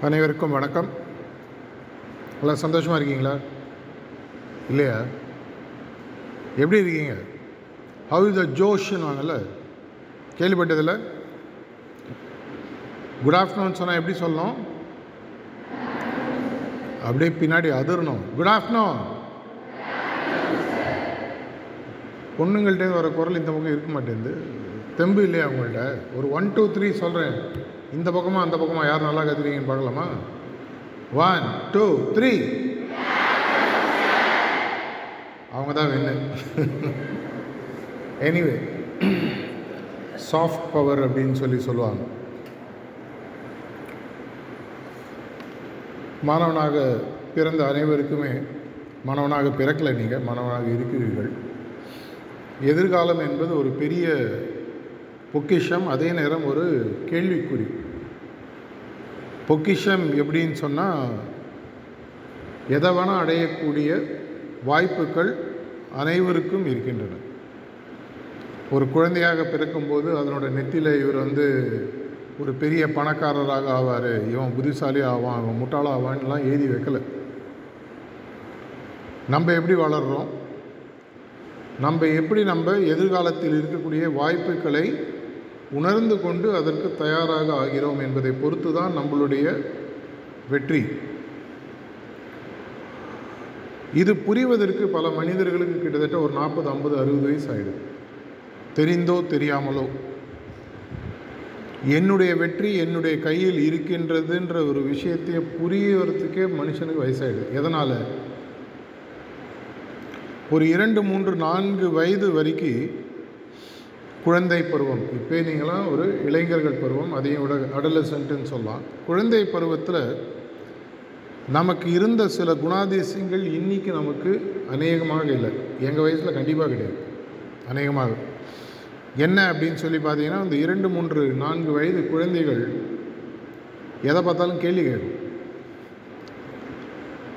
அனைவருக்கும் வணக்கம். நல்லா சந்தோஷமாக இருக்கீங்களா? இல்லையா? எப்படி இருக்கீங்க? ஹவு இஸ் த ஜோஷ்ன்னு வாங்கல்ல கேள்விப்பட்டதில்ல. குட் ஆஃப்டர்நூன் சொன்னால் எப்படி சொல்லணும்? அப்படியே பின்னாடி அதிரணும். குட் ஆஃப்டர்நூன் பொண்ணுங்கள்ட்டேருந்து வர குரல் இந்த பக்கம் இருக்க மாட்டேங்குது. தெம்பு இல்லையா உங்கள்கிட்ட? ஒரு ஒன் டூ த்ரீ சொல்கிறேன் இந்த பக்கமாக அந்த பக்கமாக யார் நல்லா கத்துறீங்கன்னு பார்க்கலாமா? ஒன் டூ த்ரீ அவங்க தான் வெண்ணு எனிவே சாஃப்ட் பவர் அப்படின்னு சொல்லி சொல்லுவாங்க. மாணவனாக பிறந்த அனைவருக்குமே மாணவனாக பிறக்கலை நீங்கள் மாணவனாக இருக்கிறீர்கள். எதிர்காலம் என்பது ஒரு பெரிய பொக்கிஷம் அதே நேரம் ஒரு கேள்விக்குறி. பொக்கிஷம் எப்படின்னு சொன்னால் எதை வேணால் அடையக்கூடிய வாய்ப்புகள் அனைவருக்கும் இருக்கின்றன. ஒரு குழந்தையாக பிறக்கும்போது அதனோட நெத்தியில் இவர் வந்து ஒரு பெரிய பணக்காரராக ஆவார். இவன் புத்திசாலி ஆவான் அவன் முட்டாள ஆவான்லாம் எழுதி வைக்கலை. நம்ம எப்படி வளர்கிறோம் நம்ம எப்படி நம்ம எதிர்காலத்தில் இருக்கக்கூடிய வாய்ப்புகளை உணர்ந்து கொண்டு அதற்கு தயாராக ஆகிறோம் என்பதை பொறுத்து தான் நம்மளுடைய வெற்றி. இது புரிவதற்கு பல மனிதர்களுக்கு கிட்டத்தட்ட ஒரு நாற்பது ஐம்பது அறுபது வயசு ஆகிடுது தெரிந்தோ தெரியாமலோ. என்னுடைய வெற்றி என்னுடைய கையில் இருக்கின்றதுன்ற ஒரு விஷயத்தையே புரியறதுக்கே மனுஷனுக்கு வயசாகிடுது எதனால்? ஒரு இரண்டு மூன்று நான்கு வயது வரைக்கும் குழந்தை பருவம். இப்போ நீங்களாம் ஒரு இளைஞர்கள் பருவம் அதையும் விட அடலசன்ட்டுன்னு சொல்லலாம். குழந்தை பருவத்தில் நமக்கு இருந்த சில குணாதிசயங்கள் இன்றைக்கி நமக்கு அநேகமாக இல்லை. எங்கள் வயசில் கண்டிப்பாக கிடையாது. அநேகமாக. என்ன அப்படின்னு சொல்லி பார்த்தீங்கன்னா இந்த இரண்டு மூன்று நான்கு வயது குழந்தைகள் எதை பார்த்தாலும் கேள்வி கேட்கும்.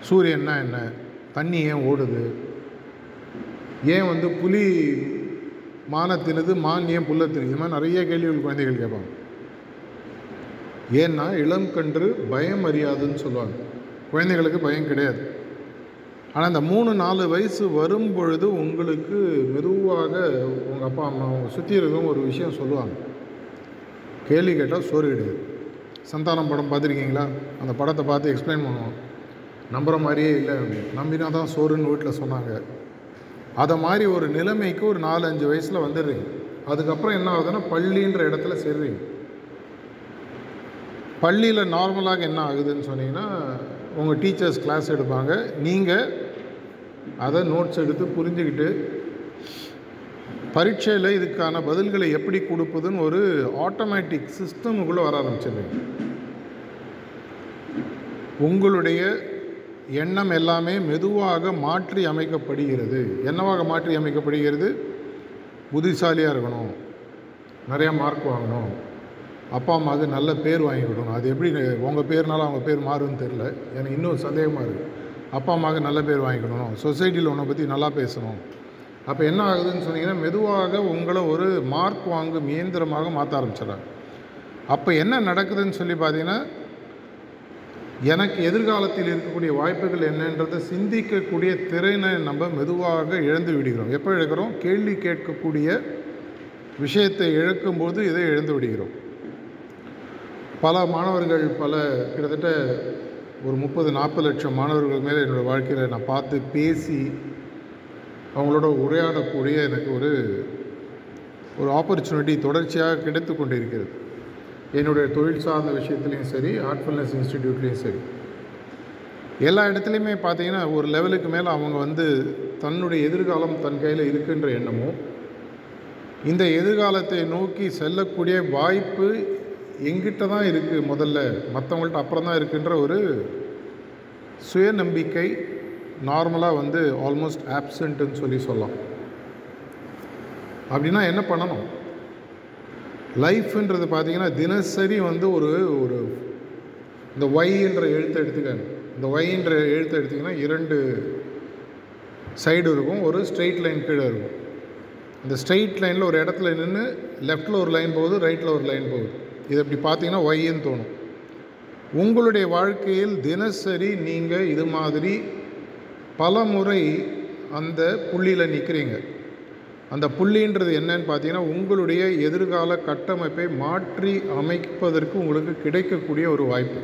சூரியன்னா என்ன? தண்ணி ஏன் ஓடுது? ஏன் வந்து புலி மானத்தினது தின்னுது மான் ஏன் இது மாதிரி நிறைய கேள்விகள் குழந்தைகள் கேட்பாங்க. ஏன்னா இளம் கன்று பயம் அறியாதுன்னு சொல்லுவாங்க. குழந்தைகளுக்கு பயம் கிடையாது. ஆனால் இந்த மூணு நாலு வயசு வரும் பொழுது உங்களுக்கு மெதுவாக உங்கள் அப்பா அம்மா அவங்க சுற்றி இருக்கவங்க ஒரு விஷயம் சொல்லுவாங்க. கேள்வி கேட்டால் சோறு கிடையாது சந்தானம் படம் பார்த்துருக்கீங்களா? அந்த படத்தை பார்த்து எக்ஸ்பிளைன் பண்ணுவோம் நம்புகிற மாதிரியே இல்லை அப்படின்னு. நம்பினா தான் சோறுன்னு வீட்டில் சொன்னாங்க. அதை மாதிரி ஒரு நிலைமைக்கு ஒரு நாலு அஞ்சு வயசில் வந்துடுறீங்க. அதுக்கப்புறம் என்ன ஆகுதுன்னா பள்ளின்ற இடத்துல சேர்றீங்க. பள்ளியில் நார்மலாக என்ன ஆகுதுன்னு சொன்னீங்கன்னா உங்கள் டீச்சர்ஸ் கிளாஸ் எடுப்பாங்க. நீங்கள் அதை நோட்ஸ் எடுத்து புரிஞ்சுக்கிட்டு பரீட்சையில் இதுக்கான பதில்களை எப்படி கொடுப்பதுன்னு ஒரு ஆட்டோமேட்டிக் சிஸ்டமுக்குள்ளே வர ஆரம்பிச்சிடுறீங்க. உங்களுடைய எண்ணம் எல்லாமே மெதுவாக மாற்றி அமைக்கப்படுகிறது. என்னவாக மாற்றி அமைக்கப்படுகிறது? புத்திசாலியாக இருக்கணும். நிறையா மார்க் வாங்கணும். அப்பா அம்மாவுக்கு நல்ல பேர் வாங்கி கொடுக்கணும். அது எப்படி உங்கள் பேர்னால அவங்க பேர் மாறுன்னு தெரில எனக்கு இன்னும் சந்தேகமாக இருக்குது அப்பா அம்மாவுக்கு நல்ல பேர் வாங்கிக்கணும் சொசைட்டியில் உன்னை பற்றி நல்லா பேசணும். அப்போ என்ன ஆகுதுன்னு சொன்னீங்கன்னா மெதுவாக உங்களை ஒரு மார்க் வாங்கும் இயந்திரமாக மாற்ற ஆரம்பிச்சிடறாங்க. அப்போ என்ன நடக்குதுன்னு சொல்லி பார்த்தீங்கன்னா எனக்கு எதிர்காலத்தில் இருக்கக்கூடிய வாய்ப்புகள் என்னன்றதை சிந்திக்கக்கூடிய திறனை நம்ம மெதுவாக இழந்து விடுகிறோம். எப்போ இழக்கிறோம்? கேள்வி கேட்கக்கூடிய விஷயத்தை இழக்கும்போது இதை இழந்து விடுகிறோம். பல மாணவர்கள் பல கிட்டத்தட்ட ஒரு முப்பது நாற்பது லட்சம் மாணவர்கள் மேலே என்னோடய வாழ்க்கையில் நான் பார்த்து பேசி அவங்களோட உரையாடக்கூடிய எனக்கு ஒரு ஒரு ஆப்பர்ச்சுனிட்டி தொடர்ச்சியாக கிடைத்து கொண்டிருக்கிறது. என்னுடைய தொழில் சார்ந்த விஷயத்துலேயும் சரி ஆர்ட்ஃபுல்னஸ் இன்ஸ்டிடியூட்லேயும் சரி. எல்லா இடத்துலையுமே பார்த்தீங்கன்னா ஒரு லெவலுக்கு மேலே அவங்க வந்து தன்னுடைய எதிர்காலம் தன் கையில் இருக்குன்ற எண்ணமும் இந்த எதிர்காலத்தை நோக்கி செல்லக்கூடிய வாய்ப்பு எங்கிட்ட தான் இருக்குது முதல்ல. மற்றவங்கள்ட்ட அப்புறம் தான் இருக்குன்ற ஒரு சுயநம்பிக்கை நார்மலாக வந்து ஆல்மோஸ்ட் ஆப்சண்ட்டுன்னு சொல்லி சொல்லலாம். அப்படின்னா என்ன பண்ணணும்? லைஃப்ன்றது பார்த்தீங்கன்னா தினசரி வந்து ஒரு ஒரு இந்த ஒய்ன்ற எழுத்தை எடுத்துக்காங்க. இந்த ஒய்ன்ற எழுத்தை எடுத்திங்கன்னா இரண்டு சைடு இருக்கும். ஒரு ஸ்ட்ரெயிட் லைன் கீழே இருக்கும். இந்த ஸ்ட்ரெயிட் லைனில் ஒரு இடத்துல நின்று லெஃப்டில் ஒரு லைன் போகுது ரைட்டில் ஒரு லைன் போகுது. இது இப்படி பார்த்தீங்கன்னா ஒய்ன்னு தோணும். உங்களுடைய வாழ்க்கையில் தினசரி நீங்கள் இது மாதிரி பல முறை அந்த புள்ளியில் நிற்கிறீங்க அந்த புள்ளின்றது என்னன்னு பார்த்தீங்கன்னா உங்களுடைய எதிர்கால கட்டமைப்பை மாற்றி அமைப்பதற்கு உங்களுக்கு கிடைக்கக்கூடிய ஒரு வாய்ப்பு.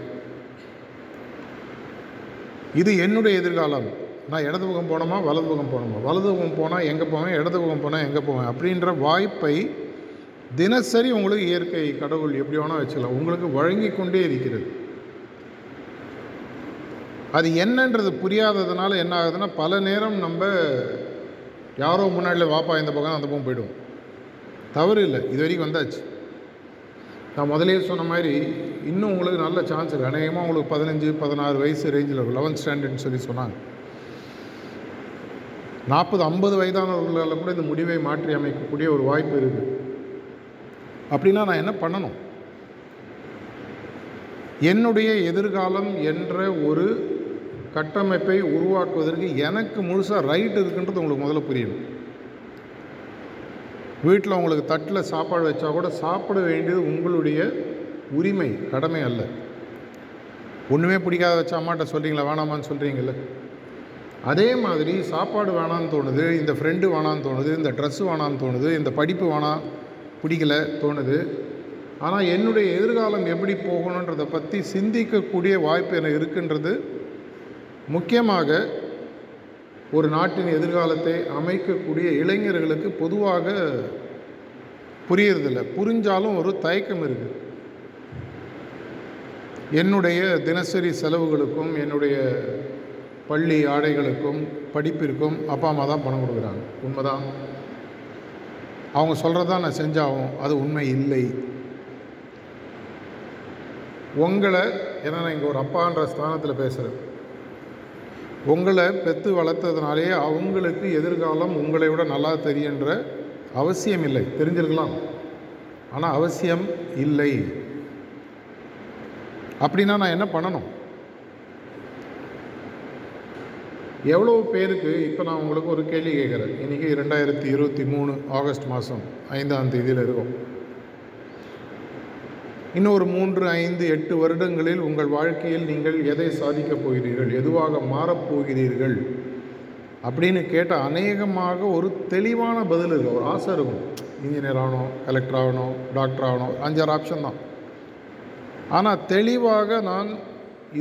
இது என்னுடைய எதிர்காலம். நான் இடது பக்கம் போனோமா வலது பக்கம் போனோமா? வலது பக்கம் போனால் எங்கே போவேன் இடது பக்கம் போனால் எங்கே போவேன்? அப்படின்ற வாய்ப்பை தினசரி உங்களுக்கு இயற்கை கடவுள் எப்படி வேணால் வச்சுக்கலாம். உங்களுக்கு வழங்கி கொண்டே இருக்கிறது. அது என்னன்றது புரியாததுனால என்ன ஆகுதுன்னா பல நேரம் நம்ம யாரோ முன்னாடியில் வாப்பா இந்த பக்கம் அந்த பக்கம் போயிடுவோம். தவறு இல்லை. இது வரைக்கும் வந்தாச்சு. நான் முதலே சொன்ன மாதிரி இன்னும் உங்களுக்கு நல்ல சான்ஸ் இருக்குது அநேகமாக உங்களுக்கு பதினஞ்சு பதினாறு வயசு ரேஞ்சில் இருக்கும். லெவன்த் ஸ்டாண்டர்ட்னு சொல்லி சொன்னாங்க. நாற்பது ஐம்பது வயதானவர்களால் கூட இந்த முடிவை மாற்றி அமைக்கக்கூடிய ஒரு வாய்ப்பு இருக்குது அப்படின்னா நான் என்ன பண்ணணும்? என்னுடைய எதிர்காலம் என்ற ஒரு கட்டமைப்பை உருவாக்குவதற்கு எனக்கு முழுசாக ரைட் இருக்குன்றது உங்களுக்கு முதல்ல புரியணும். வீட்டில் உங்களுக்கு தட்டில் சாப்பாடு வச்சா கூட சாப்பிட வேண்டியது உங்களுடைய உரிமை கடமை அல்ல. ஒன்றுமே பிடிக்காத வச்சா அம்மாட்ட சொல்கிறீங்களா வேணாமான்னு சொல்கிறீங்கள அதே மாதிரி சாப்பாடு வேணான்னு தோணுது இந்த ஃப்ரெண்டு வேணான்னு தோணுது இந்த ட்ரெஸ்ஸு வேணான்னு தோணுது இந்த படிப்பு வேணாம் பிடிக்கல தோணுது. ஆனால் என்னுடைய எதிர்காலம் எப்படி போகணுன்றதை பற்றி சிந்திக்கக்கூடிய வாய்ப்பு எனக்கு இருக்குன்றது முக்கியமாக ஒரு நாட்டின் எதிர்காலத்தை அமைக்கக்கூடிய இளைஞர்களுக்கு பொதுவாக புரியறதில்ல. புரிஞ்சாலும் ஒரு தயக்கம் இருக்குது என்னுடைய தினசரி செலவுகளுக்கும் என்னுடைய பள்ளி ஆடைகளுக்கும் படிப்பிற்கும் அப்பா அம்மா தான் பணம் கொடுக்குறாங்க. உண்மைதான். அவங்க சொல்கிறதா நான் செஞ்சாகும் அது உண்மை இல்லை. உங்களை ஏன்னா நான் இங்கே ஒரு அப்பான்ற ஸ்தானத்தில் பேசுகிறேன் உங்களை பெற்று வளர்த்ததுனாலே அவங்களுக்கு எதிர்காலம் உங்களை விட நல்லா தெரியுன்ற அவசியம் இல்லை தெரிஞ்சிருக்கலாம். ஆனால் அவசியம் இல்லை. அப்படின்னா நான் என்ன பண்ணணும்? எவ்வளோ பேருக்கு இப்போ நான் உங்களுக்கு ஒரு கேள்வி கேட்குறேன். இன்றைக்கி ரெண்டாயிரத்தி இருபத்தி மூணு ஆகஸ்ட் மாதம் ஐந்தாம் தேதியில் இருக்கும். இன்னும் ஒரு மூன்று ஐந்து எட்டு வருடங்களில் உங்கள் வாழ்க்கையில் நீங்கள் எதை சாதிக்கப் போகிறீர்கள்? எதுவாக மாறப்போகிறீர்கள் அப்படின்னு கேட்டால் அநேகமாக ஒரு தெளிவான பதில் இருக்கும் ஒரு ஆசை இருக்கும். இன்ஜினியர் ஆகணும் கலெக்டர் ஆகணும் டாக்டர் ஆகணும் அஞ்சாறு ஆப்ஷன் தான். ஆனால் தெளிவாக நான்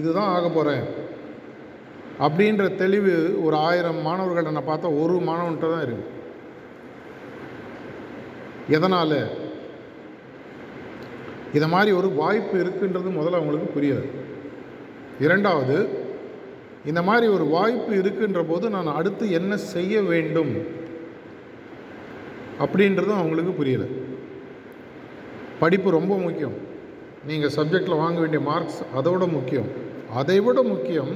இதுதான் ஆக போகிறேன் அப்படின்ற தெளிவு ஒரு ஆயிரம் மாணவர்களை நான் பார்த்தா ஒரு மாணவன்கிட்ட தான் இருக்கு. எதனால்? இதை மாதிரி ஒரு வாய்ப்பு இருக்குன்றது முதல்ல அவங்களுக்கு புரியாது. இரண்டாவது இந்த மாதிரி ஒரு வாய்ப்பு இருக்குன்ற போது நான் அடுத்து என்ன செய்ய வேண்டும் அப்படின்றதும் அவங்களுக்கு புரியலை. படிப்பு ரொம்ப முக்கியம். நீங்கள் சப்ஜெக்டில் வாங்க வேண்டிய மார்க்ஸ் அதோட முக்கியம். அதை விட முக்கியம்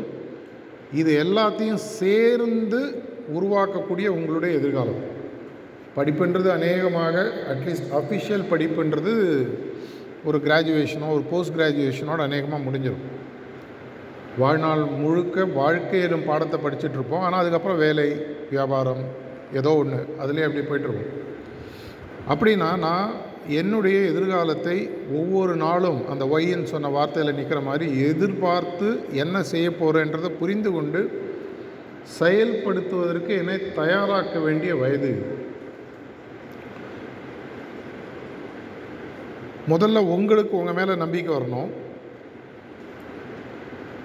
இது எல்லாத்தையும் சேர்ந்து உருவாக்கக்கூடிய உங்களுடைய எதிர்காலம். படிப்புன்றது அநேகமாக அட்லீஸ்ட் அஃபிஷியல் படிப்புன்றது ஒரு கிராஜுவேஷனோ ஒரு போஸ்ட் கிராஜுவேஷனோட அநேகமாக முடிஞ்சிடும் வாழ்நாள் முழுக்க வாழ்க்கை எனும் பாடத்தை படிச்சுட்டு இருப்போம் ஆனால் அதுக்கப்புறம் வேலை வியாபாரம் ஏதோ ஒன்று அதுலேயே அப்படி போயிட்டுருப்போம் அப்படின்னா நான் என்னுடைய எதிர்காலத்தை ஒவ்வொரு நாளும் அந்த ஒய்ன்னு சொன்ன வார்த்தையில் நிற்கிற மாதிரி எதிர்பார்த்து என்ன செய்ய போகிறேன்றதை புரிந்து கொண்டு செயல்படுத்துவதற்கு என்னை தயாராக்க வேண்டிய வயது முதல்ல உங்களுக்கு உங்கள் மேலே நம்பிக்கை வரணும்.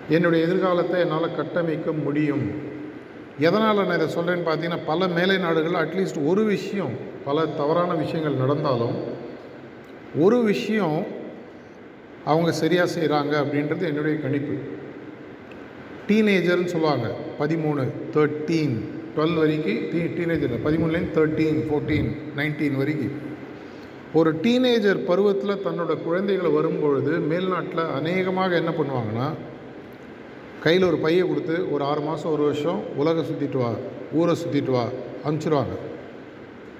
என்னுடைய எதிர்காலத்தை என்னால் கட்டமைக்க முடியும். எதனால் நான் இதை சொல்கிறேன்னு பார்த்தீங்கன்னா பல மேலை நாடுகளில் அட்லீஸ்ட் ஒரு விஷயம் பல தவறான விஷயங்கள் நடந்தாலும் ஒரு விஷயம் அவங்க சரியாக செய்கிறாங்க அப்படின்றது என்னுடைய கணிப்பு. டீனேஜர்னு சொல்லுவாங்க பதிமூணு தேர்ட்டீன் டுவெல் வரைக்கும் டீ டீனேஜர் பதிமூணுலேருந்து தேர்ட்டீன் ஃபோர்டீன் நைன்டீன் வரைக்கும். ஒரு டீனேஜர் பருவத்தில் தன்னோட குழந்தைகள் வரும்பொழுது மேல்நாட்டில் அநேகமாக என்ன பண்ணுவாங்கன்னா கையில் ஒரு பையை கொடுத்து ஒரு ஆறு மாதம் ஒரு வருஷம் உலகம் சுற்றிட்டு வா ஊரை சுற்றிட்டு வா அனுப்பிச்சிடுவாங்க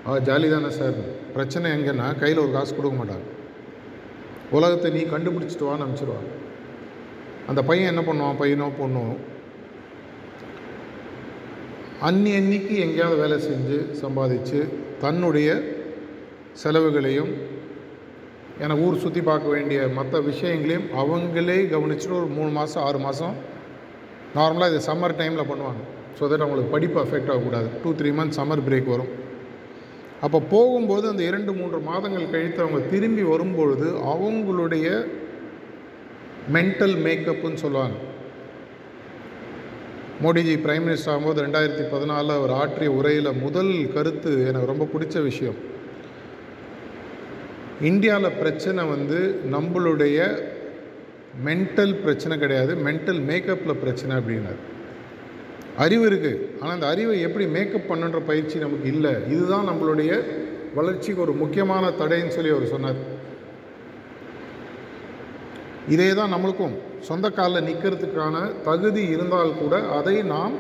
ஆ ஜாலி தானே சார். பிரச்சனை எங்கன்னா கையில் ஒரு காசு கொடுக்க மாட்டாங்க. உலகத்தை நீ கண்டுபிடிச்சிட்டு வான்னு அனுப்பிச்சிடுவாங்க அந்த பையன் என்ன பண்ணுவான்? பையனோ பொண்ணோ? அன்னி அன்னிக்கு எங்கேயாவது வேலை செஞ்சு சம்பாதிச்சு தன்னுடைய செலவுகளையும் ஏன்னா ஊர் சுற்றி பார்க்க வேண்டிய மற்ற விஷயங்களையும் அவங்களே கவனிச்சுட்டு ஒரு மூணு மாதம் ஆறு மாதம் நார்மலாக இது சம்மர் டைமில் பண்ணுவாங்க. ஸோ தட் அவங்களுக்கு படிப்பு அஃபெக்ட் ஆகக்கூடாது. Two three months summer break வரும். அப்போ போகும்போது அந்த இரண்டு மூன்று மாதங்கள் கழித்து அவங்க திரும்பி வரும்பொழுது அவங்களுடைய மென்டல் மேக்கப்புன்னு சொல்லுவாங்க. மோடிஜி பிரைம் மினிஸ்டர் ஆகும்போது ரெண்டாயிரத்தி பதினாலில் அவர் ஆற்றிய உரையில் முதல் கருத்து எனக்கு ரொம்ப பிடிச்ச விஷயம். இந்தியாவில் பிரச்சனை வந்து நம்மளுடைய மென்டல் பிரச்சனை கிடையாது. மென்டல் மேக்கப்பில் பிரச்சனை அப்படின்னாரு. அறிவு இருக்குது ஆனால் அந்த அறிவை எப்படி மேக்கப் பண்ணுன்ற பயிற்சி நமக்கு இல்லை. இதுதான் நம்மளுடைய வளர்ச்சிக்கு ஒரு முக்கியமான தடைன்னு சொல்லி அவர் சொன்னார். இதே தான் நம்மளுக்கும். சொந்த காலில் நிற்கிறதுக்கான தகுதி இருந்தால் கூட அதை நாம்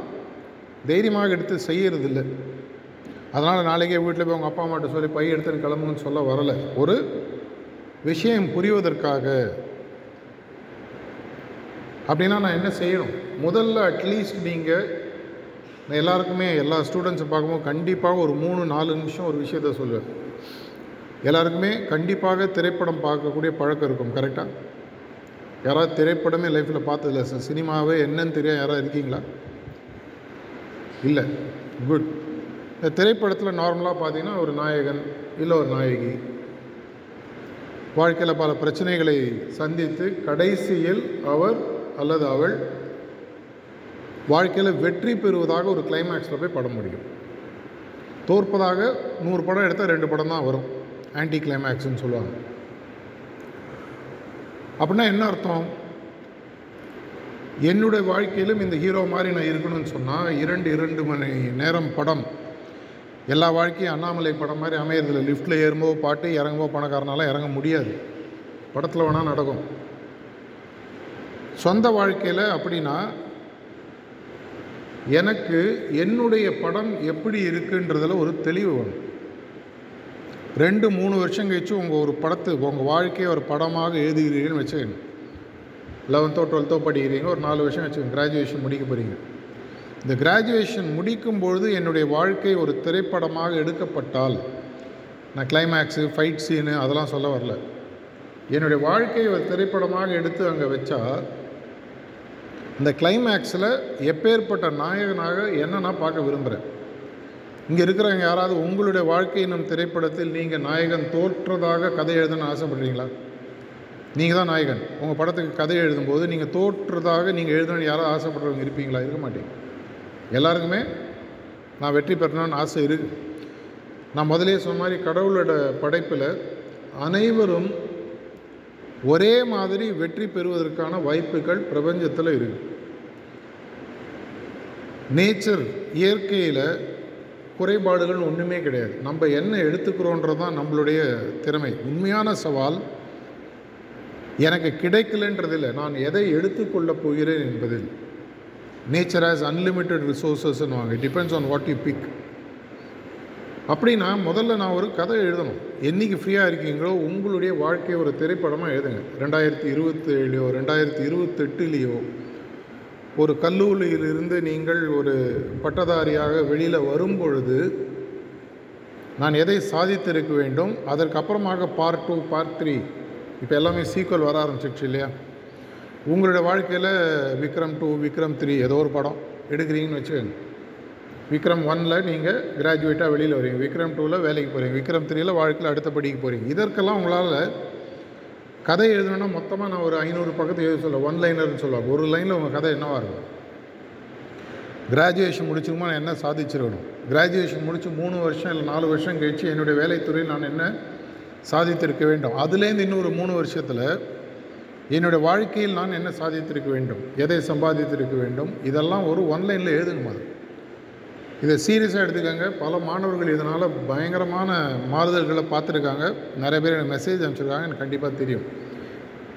தைரியமாக எடுத்து செய்யறதில்லை. அதனால் நாளைக்கே வீட்டில் போய் உங்கள் அப்பா அம்மாட்ட சொல்லி பை எடுத்துன்னு கிளம்புன்னு சொல்ல வரலை. ஒரு விஷயம் புரிவதற்காக. அப்படின்னா நான் என்ன செய்யணும்? முதல்ல அட்லீஸ்ட் நீங்கள் நான் எல்லாருக்குமே எல்லா ஸ்டூடெண்ட்ஸை பார்க்கும்போது கண்டிப்பாக ஒரு மூணு நாலு நிமிஷம் ஒரு விஷயத்த சொல்லுவேன். எல்லாருக்குமே கண்டிப்பாக திரைப்படம் பார்க்கக்கூடிய பழக்கம் இருக்கும் கரெக்டாக யாராவது திரைப்படமே லைஃப்பில் பார்த்ததில்ல சார் சினிமாவே என்னன்னு தெரியும் யாராவது இருக்கீங்களா? இல்லை. குட் இந்த திரைப்படத்தில் நார்மலாக பார்த்தீங்கன்னா ஒரு நாயகன் இல்லை ஒரு நாயகி. வாழ்க்கையில் பல பிரச்சனைகளை சந்தித்து கடைசியில் அவர் அல்லது அவள் வாழ்க்கையில் வெற்றி பெறுவதாக ஒரு கிளைமேக்ஸில் போய் படம் முடியும். தோற்பதாக நூறு படம் எடுத்தால் ரெண்டு படம் தான் வரும். ஆன்டி கிளைமேக்ஸ்னு சொல்லுவாங்க. அப்படின்னா என்ன அர்த்தம்? என்னுடைய வாழ்க்கையிலும் இந்த ஹீரோ மாதிரி நான் இருக்கணும்னு சொன்னால் இரண்டு இரண்டு மணி நேரம் படம் எல்லா வாழ்க்கையும் அண்ணாமலை படம் மாதிரி அமையறதில்ல. லிஃப்ட்டில் ஏறும்போது பாட்டு இறங்கும்போது பணக்காரனால இறங்க முடியாது. படத்தில் வேணால் நடக்கும். சொந்த வாழ்க்கையில் அப்படின்னா எனக்கு என்னுடைய படம் எப்படி இருக்குன்றதில் ஒரு தெளிவு வேணும். ரெண்டு மூணு வருஷம் கழிச்சு உங்கள் ஒரு படத்து உங்கள் வாழ்க்கையை ஒரு படமாக எழுதுகிறீங்கன்னு வச்சுக்கணும் லெவன்த்தோ டுவெல்த்தோ படிக்கிறீங்க ஒரு நாலு வருஷம் வச்சுக்கோங்க. கிராஜுவேஷன் முடிக்க போகிறீங்க இந்த கிராஜுவேஷன் முடிக்கும் பொழுது என்னுடைய வாழ்க்கை ஒரு திரைப்படமாக எடுக்கப்பட்டால் நான் கிளைமேக்ஸு ஃபைட் சீனு அதெல்லாம் சொல்ல வரல. என்னுடைய வாழ்க்கையை ஒரு திரைப்படமாக எடுத்து அங்கே வச்சா இந்த கிளைமேக்ஸில் எப்பேற்பட்ட நாயகனாக என்ன நான் பார்க்க விரும்புகிறேன் இங்கே இருக்கிறவங்க யாராவது உங்களுடைய வாழ்க்கை என்னும் திரைப்படத்தில் நீங்கள் நாயகன் தோற்றதாக கதை எழுதணும்னு ஆசைப்படுறீங்களா? நீங்கள் தான் நாயகன். உங்கள் படத்துக்கு கதை எழுதும்போது நீங்கள் தோற்றதாக நீங்கள் எழுதணும்னு யாராவது ஆசைப்படுறவங்க இருப்பீங்களா? இருக்க மாட்டீங்க. எல்லாருக்குமே நான் வெற்றி பெறணும்னு ஆசை இருக்குது நான் முதலே சொன்ன மாதிரி கடவுளோட படைப்பில் அனைவரும் ஒரே மாதிரி வெற்றி பெறுவதற்கான வாய்ப்புகள் பிரபஞ்சத்தில் இருக்கு. நேச்சர் இயற்கையில் குறைபாடுகள் ஒன்றுமே கிடையாது. நம்ம என்ன எடுத்துக்கிறோன்றது தான் நம்மளுடைய திறமை. உண்மையான சவால் எனக்கு கிடைக்கலன்றதில்லை. நான் எதை எடுத்துக்கொள்ளப் போகிறேன் என்பதில். நேச்சர் ஹேஸ் அன்லிமிட்டெட் ரிசோர்ஸஸ்ன்னு வாங்க depends on what you pick அப்படின்னா முதல்ல நான் ஒரு கதை எழுதணும். என்றைக்கு ஃப்ரீயாக இருக்கீங்களோ உங்களுடைய வாழ்க்கையை ஒரு திரைப்படமாக எழுதுங்க. ரெண்டாயிரத்தி இருபத்தேழுலையோ ரெண்டாயிரத்தி இருபத்தெட்டுலேயோ ஒரு கல்லூரியிலிருந்து நீங்கள் ஒரு பட்டதாரியாக வெளியில் வரும்பொழுது நான் எதை சாதித்திருக்க வேண்டும்? அதற்கப்புறமாக பார்ட் டூ பார்ட் த்ரீ இப்போ எல்லாமே சீக்வல் வர ஆரம்பிச்சிடுச்சு இல்லையா? உங்களுடைய வாழ்க்கையில் விக்ரம் டூ விக்ரம் த்ரீ ஏதோ ஒரு படம் எடுக்கிறீங்கன்னு வச்சுக்கோங்க. விக்ரம் ஒனில் நீங்கள் கிராஜுவேட்டாக வெளியில் வரீங்க. விக்ரம் டூவில் வேலைக்கு போகிறீங்க விக்ரம் த்ரீயில் வாழ்க்கையில் அடுத்த படிக்கு போகிறீங்க இதற்கெல்லாம் உங்களால் கதை எழுதணும்னா மொத்தமாக நான் ஒரு ஐநூறு பக்கத்து எழுத சொல்ல ஒன் லைனர்னு சொல்லுவாங்க. ஒரு லைனில் உங்கள் கதை என்னவாக இருக்கும்? கிராஜுவேஷன் முடிச்சுக்குமா நான் என்ன சாதிச்சிருக்கணும்? கிராஜுவேஷன் முடித்து மூணு வருஷம் இல்லை நாலு வருஷம் கழித்து என்னுடைய வேலைத்துறையில் நான் என்ன சாதித்திருக்க வேண்டும்? அதுலேருந்து இன்னொரு மூணு வருஷத்தில் என்னுடைய வாழ்க்கையில் நான் என்ன சாதித்திருக்க வேண்டும்? எதை சம்பாதித்திருக்க வேண்டும்? இதெல்லாம் ஒரு ஒன்லைனில் எழுதுங்க அது இதை சீரியஸாக எடுத்துக்கோங்க. பல மாணவர்கள் இதனால் பயங்கரமான மாறுதல்களை பார்த்துருக்காங்க. நிறைய பேர் எனக்கு மெசேஜ் அனுப்பிச்சிருக்காங்க. எனக்கு கண்டிப்பாக தெரியும்.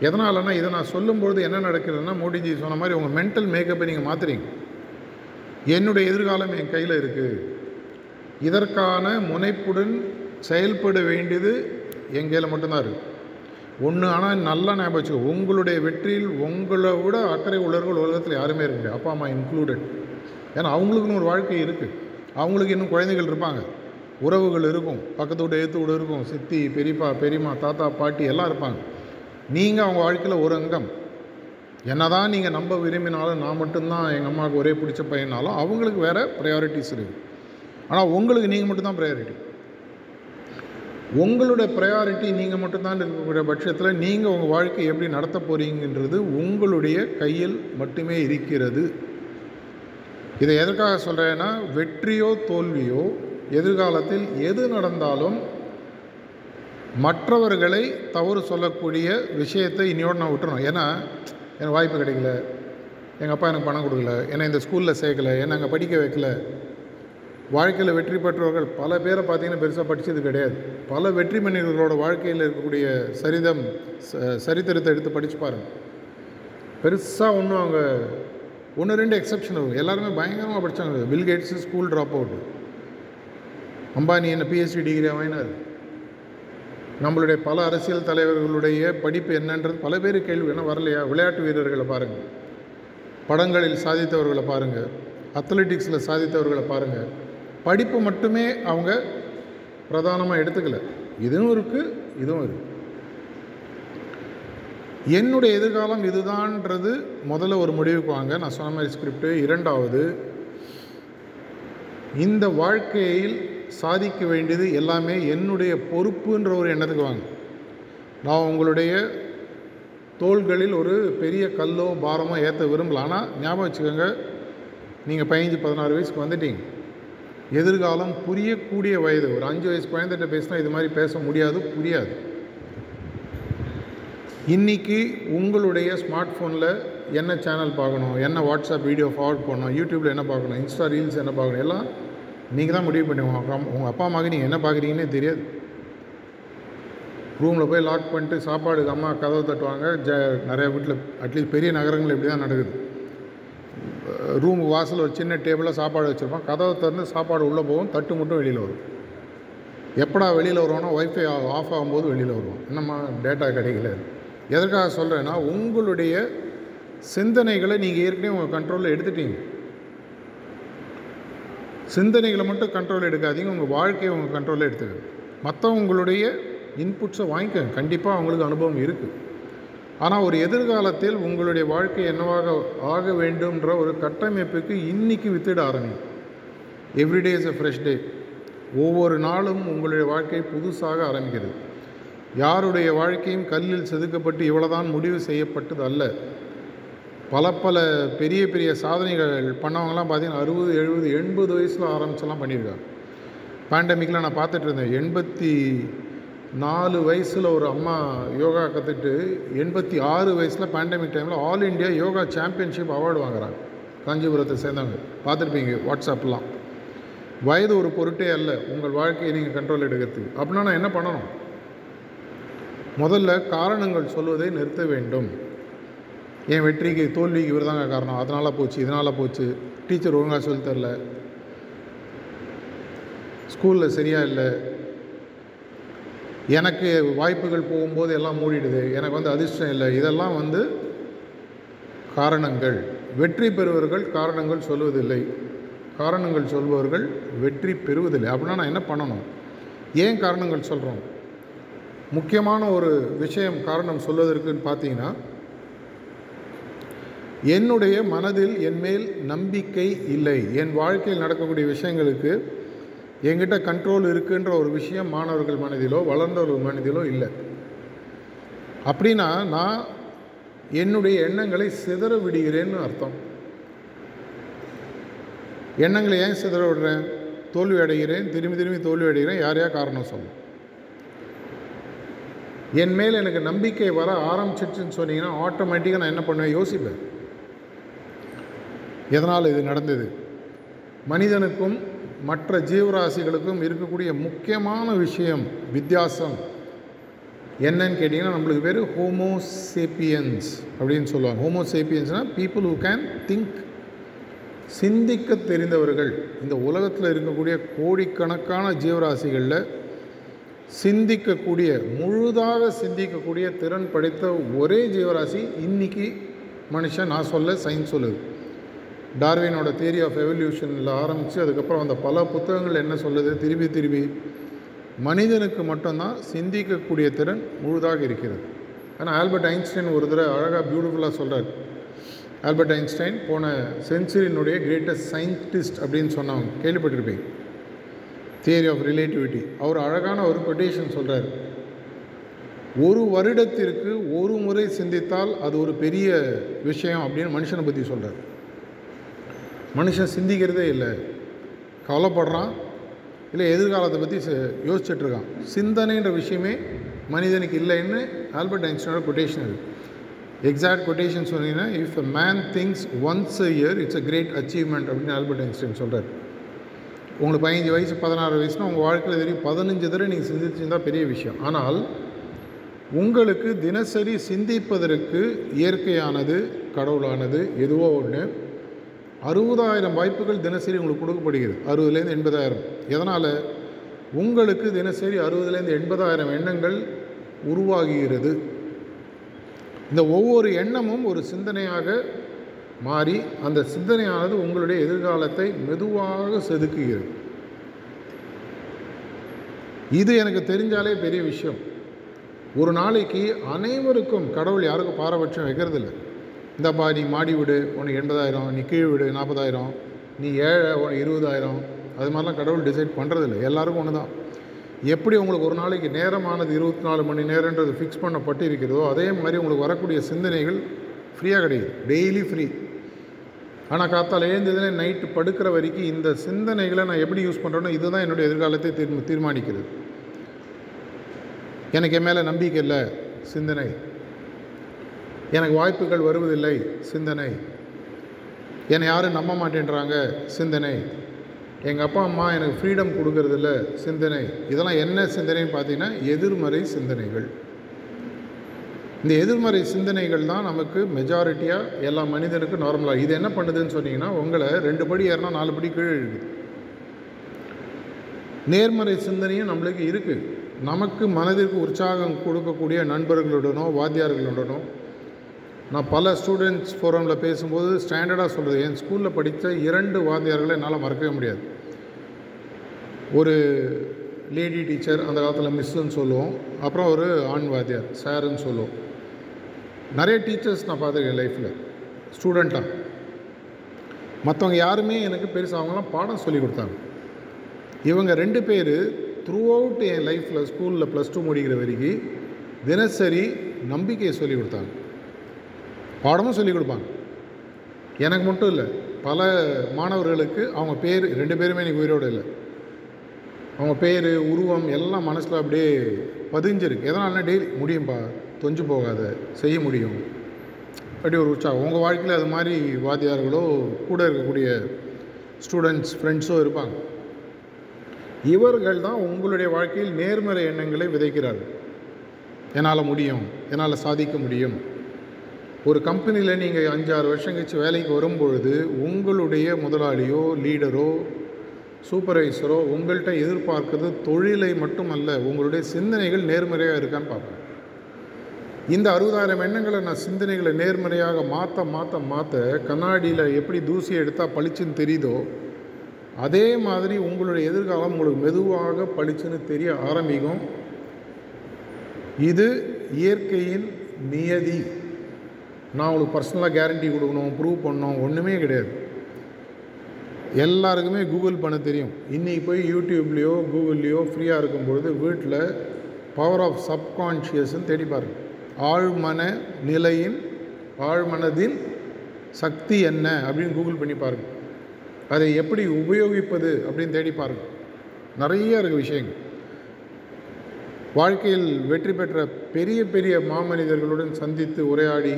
எதனாலன்னா இதை நான் சொல்லும்பொழுது என்ன நடக்கிறதுனா மோடிஜி சொன்ன மாதிரி உங்கள் மென்டல் மேக்கப்பை நீங்கள் மாற்றுறீங்க என்னுடைய எதிர்காலம் என் கையில் இருக்குது இதற்கான முனைப்புடன் செயல்பட வேண்டியது என் கையில் மட்டும்தான் இருக்குது ஒன்று ஆனால் நல்லா ஞாபகம் வச்சுக்கோ. உங்களுடைய வெற்றியில் உங்களை விட அக்கறை உள்ளவர்கள் உலகத்தில் யாருமே இருக்க முடியாது. அப்பா அம்மா இன்க்ளூடட் ஏன்னா அவங்களுக்குன்னு ஒரு வாழ்க்கை இருக்குது அவங்களுக்கு இன்னும் குழந்தைகள் இருப்பாங்க. உறவுகள் இருக்கும். பக்கத்து வீடு எழுத்து வீடு இருக்கும். சித்தி பெரியப்பா பெரியம்மா தாத்தா பாட்டி எல்லாம் இருப்பாங்க. நீங்கள் அவங்க வாழ்க்கையில் ஒரு அங்கம். என்னதான் நீங்கள் நம்ப விரும்பினாலும் நான் மட்டும்தான் எங்கள் அம்மாவுக்கு ஒரே பிடிச்ச பையனாலும் அவங்களுக்கு வேறு ப்ரையாரிட்டிஸ் இருக்குது ஆனால் உங்களுக்கு நீங்கள் மட்டும்தான் ப்ரையாரிட்டி உங்களுடைய ப்ரையாரிட்டி நீங்கள் மட்டும்தான் இருக்கக்கூடிய பட்சத்தில் நீங்கள் உங்கள் வாழ்க்கையை எப்படி நடத்த போகிறீங்கன்றது உங்களுடைய கையில் மட்டுமே இருக்கிறது. இதை எதற்காக சொல்கிறேன்னா வெற்றியோ தோல்வியோ எதிர்காலத்தில் எது நடந்தாலும் மற்றவர்களை தவறு சொல்லக்கூடிய விஷயத்தை இனியோடு நான் விட்டுறணும். ஏன்னா எனக்கு வாய்ப்பு கிடைக்கல. எங்கள் அப்பா எனக்கு பணம் கொடுக்கல. என்னை இந்த ஸ்கூலில் சேர்க்கலை. என்னை அங்கே படிக்க வைக்கல. வாழ்க்கையில் வெற்றி பெற்றவர்கள் பல பேரை பார்த்தீங்கன்னா பெருசாக படித்தது கிடையாது. பல வெற்றி மனிதர்களோட வாழ்க்கையில் இருக்கக்கூடிய சரிதம் ச- சரித்திரத்தை எடுத்து படித்து பாருங்கள் பெருசாக ஒன்றும் அவங்க ஒன்று ரெண்டு எக்ஸப்ஷன் இருக்கும் எல்லாருமே பயங்கரமாக படித்தாங்க Bill Gates school dropout Ambani என்ன பிஎஸ்சி டிகிரி வாங்கினார். நம்மளுடைய பல அரசியல் தலைவர்களுடைய படிப்பு என்னன்றது பல பேர் கேள்வி என்ன வரலையா? விளையாட்டு வீரர்களை பாருங்கள் படங்களில் சாதித்தவர்களை பாருங்கள் அத்லெட்டிக்ஸில் சாதித்தவர்களை பாருங்கள் படிப்பு மட்டுமே அவங்க பிரதானமாக எடுத்துக்கல. இதுவும் இருக்குது இதுவும் இருக்குது என்னுடைய எதிர்காலம் இதுதான்றது முதல்ல ஒரு முடிவுக்கு வாங்க. நான் சொன்ன மாதிரி ஸ்கிரிப்டு இரண்டாவது இந்த வாழ்க்கையில் சாதிக்க வேண்டியது எல்லாமே என்னுடைய பொறுப்புன்ற ஒரு எண்ணத்துக்கு வாங்க. நான் உங்களுடைய தோள்களில் ஒரு பெரிய கல்லோ பாரமோ ஏற்ற விரும்பல. ஆனால் ஞாபகம் வச்சுக்கோங்க நீங்கள் பதினஞ்சு பதினாறு வயசுக்கு வந்துட்டீங்க. எதிர்காலம் புரியக்கூடிய வயது. ஒரு அஞ்சு வயசு குழந்தைகிட்ட பேசினா இது மாதிரி பேச முடியாது புரியாது. இன்றைக்கி உங்களுடைய ஸ்மார்ட் ஃபோனில் என்ன சேனல் பார்க்கணும்? என்ன வாட்ஸ்அப் வீடியோ ஃபார்வர்ட் பண்ணணும்? யூடியூப்பில் என்ன பார்க்கணும்? இன்ஸ்டா ரீல்ஸ் என்ன பார்க்கணும்? எல்லாம் நீங்கள் தான் முடிவு பண்ணுவோம் உங்கள் அம்மா- உங்கள் அப்பா அம்மாவுக்கு நீங்கள் என்ன பார்க்குறீங்கன்னே தெரியாது. ரூமில் போய் லாக் பண்ணிட்டு சாப்பாடுக்கு அம்மா கதவை தட்டுவாங்க. ஜ நிறைய வீட்டில் அட்லீஸ்ட் பெரிய நகரங்கள் இப்படி தான் நடக்குது. ரூம் வாசலில் ஒரு சின்ன டேபிளில் சாப்பாடு வச்சுருப்போம். கதவை திறந்து சாப்பாடு உள்ளே போகும் தட்டு மட்டும் வெளியில் வரும். எப்படா வெளியில் வருவோன்னா ஒய்ஃபை ஆஃப் ஆகும்போது வெளியில் வருவோம். என்னம்மா டேட்டா கிடைக்கல. எதற்காக சொல்கிறேன்னா உங்களுடைய சிந்தனைகளை நீங்கள் ஏற்கனவே உங்கள் கண்ட்ரோலில் எடுத்துட்டீங்க. சிந்தனைகளை மட்டும் கண்ட்ரோல் எடுக்காதீங்க உங்கள் வாழ்க்கையை உங்கள் கண்ட்ரோலில் எடுத்துக்கங்க. மற்றவங்களுடைய இன்புட்ஸை வாங்கிக்கோங்க. கண்டிப்பாக அவங்களுக்கு அனுபவம் இருக்குது ஆனால் ஒரு எதிர்காலத்தில் உங்களுடைய வாழ்க்கை என்னவாக ஆக வேண்டும்ன்ற ஒரு கட்டமைப்புக்கு இன்னைக்கு வித்திட ஆரம்பிக்கும். Everyday is a fresh day ஒவ்வொரு நாளும் உங்களுடைய வாழ்க்கை புதுசாக ஆரம்பிக்கிறது. யாருடைய வாழ்க்கையும் கல்லில் செதுக்கப்பட்டு இவ்வளோதான் முடிவு செய்யப்பட்டது அல்ல. பல பல பெரிய பெரிய சாதனைகள் பண்ணவங்கலாம் பார்த்திங்கன்னா அறுபது எழுபது எண்பது வயசில் ஆரம்பிச்செல்லாம் பண்ணியிருக்காங்க. பேண்டமிக்கில் நான் பார்த்துட்டு இருந்தேன். எண்பத்தி நாலு வயசில் ஒரு அம்மா யோகா கற்றுட்டு எண்பத்தி ஆறு வயசில் பேண்டமிக் டைமில் all India yoga championship award வாங்குறாங்க. காஞ்சிபுரத்தை சேர்ந்தவங்க. பார்த்துருப்பீங்க வாட்ஸ்அப்லாம் வயது ஒரு பொருட்டே அல்ல. உங்கள் வாழ்க்கையை நீங்கள் கண்ட்ரோல் எடுக்கிறதுக்கு. அப்படின்னா நான் என்ன பண்ணணும்? முதல்ல காரணங்கள் சொல்வதை நிறுத்த வேண்டும். என் வெற்றிக்கு தோல்விக்கு இவர் தாங்க காரணம். அதனால் போச்சு இதனால் போச்சு. டீச்சர் ஒழுங்காக சொல்லி தரல. ஸ்கூலில் சரியாக இல்லை. எனக்கு வாய்ப்புகள் போகும்போது எல்லாம் மூடிடுது. எனக்கு வந்து அதிர்ஷ்டம் இல்லை. இதெல்லாம் வந்து காரணங்கள். வெற்றி பெறுவர்கள் காரணங்கள் சொல்வதில்லை. காரணங்கள் சொல்பவர்கள் வெற்றி பெறுவதில்லை. அப்படின்னா நான் என்ன பண்ணணும்? ஏன் காரணங்கள் சொல்கிறோம் முக்கியமான ஒரு விஷயம் காரணம் சொல்வதற்குன்னு பார்த்தீங்கன்னா என்னுடைய மனதில் என் மேல் நம்பிக்கை இல்லை. என் வாழ்க்கையில் நடக்கக்கூடிய விஷயங்களுக்கு என்கிட்ட கண்ட்ரோல் இருக்குன்ற ஒரு விஷயம் மாணவர்கள் மனதிலோ வளர்ந்தவர்கள் மனதிலோ இல்லை. அப்படின்னா நான் என்னுடைய எண்ணங்களை சிதற விடுகிறேன்னு அர்த்தம். எண்ணங்களை ஏன் சிதற விடுறேன்? தோல்வி அடைகிறேன் திரும்பி திரும்பி தோல்வி அடைகிறேன் யார் யார் காரணம் சொல்லும்? என் மேல் எனக்கு நம்பிக்கை வர ஆரம்பிச்சிடுச்சுன்னு சொன்னீங்கன்னா ஆட்டோமேட்டிக்காக நான் என்ன பண்ணுவேன்? யோசிப்பேன். எதனால் இது நடந்தது? மனிதனுக்கும் மற்ற ஜீவராசிகளுக்கும் இருக்கக்கூடிய முக்கியமான விஷயம் வித்தியாசம் என்னன்னு கேட்டிங்கன்னா நம்மளுக்கு பேர் ஹோமோசேப்பியன்ஸ் அப்படின்னு சொல்லுவாங்க. ஹோமோசேப்பியன்ஸ்னால் பீப்புள் ஹூ கேன் திங்க் சிந்திக்க தெரிந்தவர்கள். இந்த உலகத்தில் இருக்கக்கூடிய கோடிக்கணக்கான ஜீவராசிகளில் சிந்திக்கக்கூடிய முழுதாக சிந்திக்கக்கூடிய திறன் படைத்த ஒரே ஜீவராசி இன்றைக்கி மனுஷன். நான் சொல்ல சயின்ஸ் சொல்லுது. டார்வினோட தியரி ஆஃப் எவல்யூஷனில் ஆரம்பித்து அதுக்கப்புறம் அந்த பல புத்தகங்கள் என்ன சொல்லுது? திரும்பி திரும்பி. மனிதனுக்கு மட்டும்தான் சிந்திக்கக்கூடிய திறன் முழுதாக இருக்கிறது. ஆனால் ஆல்பர்ட் ஐன்ஸ்டைன் ஒரு தடவை அழகாக பியூட்டிஃபுல்லாக சொல்கிறார் ஆல்பர்ட் ஐன்ஸ்டைன் போன செஞ்சுரியினுடைய கிரேட்டஸ்ட் சயின்டிஸ்ட் அப்படின்னு சொன்னவங்க கேள்விப்பட்டிருப்பேன் தியரி ஆஃப் ரிலேட்டிவிட்டி அவர் அழகான ஒரு கொட்டேஷன் சொல்கிறார் ஒரு வருடத்திற்கு ஒரு முறை சிந்தித்தால் அது ஒரு பெரிய விஷயம் அப்படின்னு மனுஷனை பற்றி சொல்கிறார் மனுஷன் சிந்திக்கிறதே இல்லை. கவலைப்படுறான். இல்லை எதிர்காலத்தை பற்றி யோசிச்சுட்ருக்கான். சிந்தனைன்ற விஷயமே மனிதனுக்கு இல்லைன்னு ஆல்பர்ட் ஐன்ஸ்டனோட கொட்டேஷன் இருக்குது எக்ஸாக்ட் கொட்டேஷன் சொன்னீங்கன்னா if a man thinks once a year it's a great achievement அப்படின்னு ஆல்பர்ட் ஐன்ஸ்டைன் சொல்கிறார் உங்களுக்கு பதினஞ்சு வயசு பதினாறு வயசுனா உங்கள் வாழ்க்கையில் தெரியும் பதினஞ்சு தடவை நீங்கள் சிந்திச்சிருந்தால் பெரிய விஷயம். ஆனால் உங்களுக்கு தினசரி சிந்திப்பதற்கு இயற்கையானது கடவுளானது எதுவோ ஒன்று அறுபதாயிரம் வாய்ப்புகள் தினசரி உங்களுக்கு கொடுக்கப்படுகிறது. அறுபதுலேருந்து எண்பதாயிரம். எதனால்? உங்களுக்கு தினசரி அறுபதுலேருந்து எண்பதாயிரம் எண்ணங்கள் உருவாகுகிறது இந்த ஒவ்வொரு எண்ணமும் ஒரு சிந்தனையாக மாறி அந்த சிந்தனையானது உங்களுடைய எதிர்காலத்தை மெதுவாக செதுக்குகிறது. இது எனக்கு தெரிஞ்சாலே பெரிய விஷயம். ஒரு நாளைக்கு அனைவருக்கும் கடவுள் யாருக்கும் பாரபட்சம் வைக்கிறதில்லை. இந்தப்பா நீ மாடி விடு உனக்கு எண்பதாயிரம் நீ கீழ் விடு நாற்பதாயிரம் நீ ஏழை உனக்கு இருபதாயிரம் அது மாதிரிலாம் கடவுள் டிசைட் பண்ணுறதில்ல எல்லாருக்கும் ஒன்று தான். எப்படி உங்களுக்கு ஒரு நாளைக்கு நேரமானது இருபத்தி நாலு மணி நேரன்றது ஃபிக்ஸ் பண்ணப்பட்டு இருக்கிறதோ அதே மாதிரி உங்களுக்கு வரக்கூடிய சிந்தனைகள் ஃப்ரீயாக கிடையாது டெய்லி ஃப்ரீ ஆனால் காத்தால் எழுந்ததுலே நைட்டு படுக்கிற வரைக்கும் இந்த சிந்தனைகளை நான் எப்படி யூஸ் பண்ணுறேனோ இதுதான் என்னுடைய எதிர்காலத்தை தீர்மா தீர்மானிக்கிறது. எனக்கு என் மேலே நம்பிக்கை இல்லை சிந்தனை. எனக்கு வாய்ப்புகள் வருவதில்லை சிந்தனை. என்னை யாரும் நம்ப மாட்டேன்றாங்க சிந்தனை. எங்கள் அப்பா அம்மா எனக்கு ஃப்ரீடம் கொடுக்கறதில்ல சிந்தனை. இதெல்லாம் என்ன சிந்தனைன்னு பார்த்தீங்கன்னா எதிர்மறை சிந்தனைகள். இந்த எதிர்மறை சிந்தனைகள் தான் நமக்கு மெஜாரிட்டியாக எல்லா மனிதனுக்கும் நார்மலாக இது என்ன பண்ணுதுன்னு சொன்னீங்கன்னா உங்களை ரெண்டு படி ஏறினா நாலு படி கீழே இருக்குது நேர்மறை சிந்தனையும் நம்மளுக்கு இருக்குது நமக்கு மனதிற்கு உற்சாகம் கொடுக்கக்கூடிய நண்பர்களுடனோ வாத்தியார்களுடனோ நான் பல ஸ்டூடெண்ட்ஸ் ஃபோரமில் பேசும்போது ஸ்டாண்டர்டாக சொல்கிறது என் ஸ்கூலில் படித்த இரண்டு வாத்தியார்களை என்னால் மறக்கவே முடியாது. ஒரு லேடி டீச்சர் அந்த காலத்தில் மிஸ்ஸுன்னு சொல்லுவோம். அப்புறம் ஒரு ஆண் வாத்தியார் சாருன்னு சொல்லுவோம். நிறைய டீச்சர்ஸ் நான் பார்த்துருக்கேன் லைஃப்பில் ஸ்டூடெண்ட்டாக மற்றவங்க யாருமே எனக்கு பெருசாக அவங்களாம் பாடம் சொல்லி கொடுத்தாங்க. இவங்க ரெண்டு பேர் த்ரூ அவுட் என் லைஃப்பில் ஸ்கூலில் ப்ளஸ் டூ முடிக்கிற வரைக்கும் தினசரி நம்பிக்கையை சொல்லி கொடுத்தாங்க. பாடமும் சொல்லிக் கொடுப்பாங்க. எனக்கு மட்டும் இல்லை பல மாணவர்களுக்கு அவங்க பேர் ரெண்டு பேருமே இன்றைக்கி உயிரோடு இல்லை. அவங்க பேர் உருவம் எல்லாம் மனசில் அப்படியே பதிஞ்சிருக்கு. எதனால்னா டெய்லி முடியும்பா தொஞ்சு போகாத செய்ய முடியும். அப்படி ஒரு உற்சாகம். உங்கள் வாழ்க்கையில் அது மாதிரி வாத்தியார்களோ கூட இருக்கக்கூடிய ஸ்டூடெண்ட்ஸ் ஃப்ரெண்ட்ஸோ இருப்பாங்க. இவர்கள் தான் உங்களுடைய வாழ்க்கையில் நேர்மறை எண்ணங்களை விதைக்கிறார்கள். என்னால் முடியும் என்னால் சாதிக்க முடியும். ஒரு கம்பெனியில் நீங்கள் அஞ்சாறு வருஷம் கழிச்சு வேலைக்கு வரும்பொழுது உங்களுடைய முதலாளியோ லீடரோ சூப்பர்வைசரோ உங்கள்கிட்ட எதிர்பார்க்கிறது தொழிலை மட்டுமல்ல உங்களுடைய சிந்தனைகள் நேர்மறையாக இருக்கான்னு பார்ப்பேன் இந்த அறுபதாயிரம் எண்ணங்களை நான் சிந்தனைகளை நேர்மறையாக மாற்ற மாற்ற மாற்ற கண்ணாடியில் எப்படி தூசியை எடுத்தால் பளிச்சுன்னு தெரியுதோ அதே மாதிரி உங்களுடைய எதிர்காலம் உங்களுக்கு மெதுவாக பளிச்சுன்னு தெரிய ஆரம்பிக்கும். இது இயற்கையின் நியதி. நான் உங்களுக்கு பர்சனலாக கேரண்டி கொடுக்கணும் ப்ரூவ் பண்ணணும் ஒன்றுமே கிடையாது. எல்லாருக்குமே கூகுள் பண்ண தெரியும். இன்றைக்கி போய் யூடியூப்லேயோ கூகுள்லேயோ ஃப்ரீயாக இருக்கும்பொழுது வீட்டில் பவர் ஆஃப் சப்கான்ஷியஸ்ன்னு தேடி பாருங்கள் ஆழ்மன நிலையின் ஆழ்மனதின் சக்தி என்ன அப்படின்னு கூகுள் பண்ணி பாருங்கள் அதை எப்படி உபயோகிப்பது அப்படின்னு தேடி பாருங்கள் நிறைய இருக்குது விஷயங்கள். வாழ்க்கையில் வெற்றி பெற்ற பெரிய பெரிய மாமனிதர்களுடன் சந்தித்து உரையாடி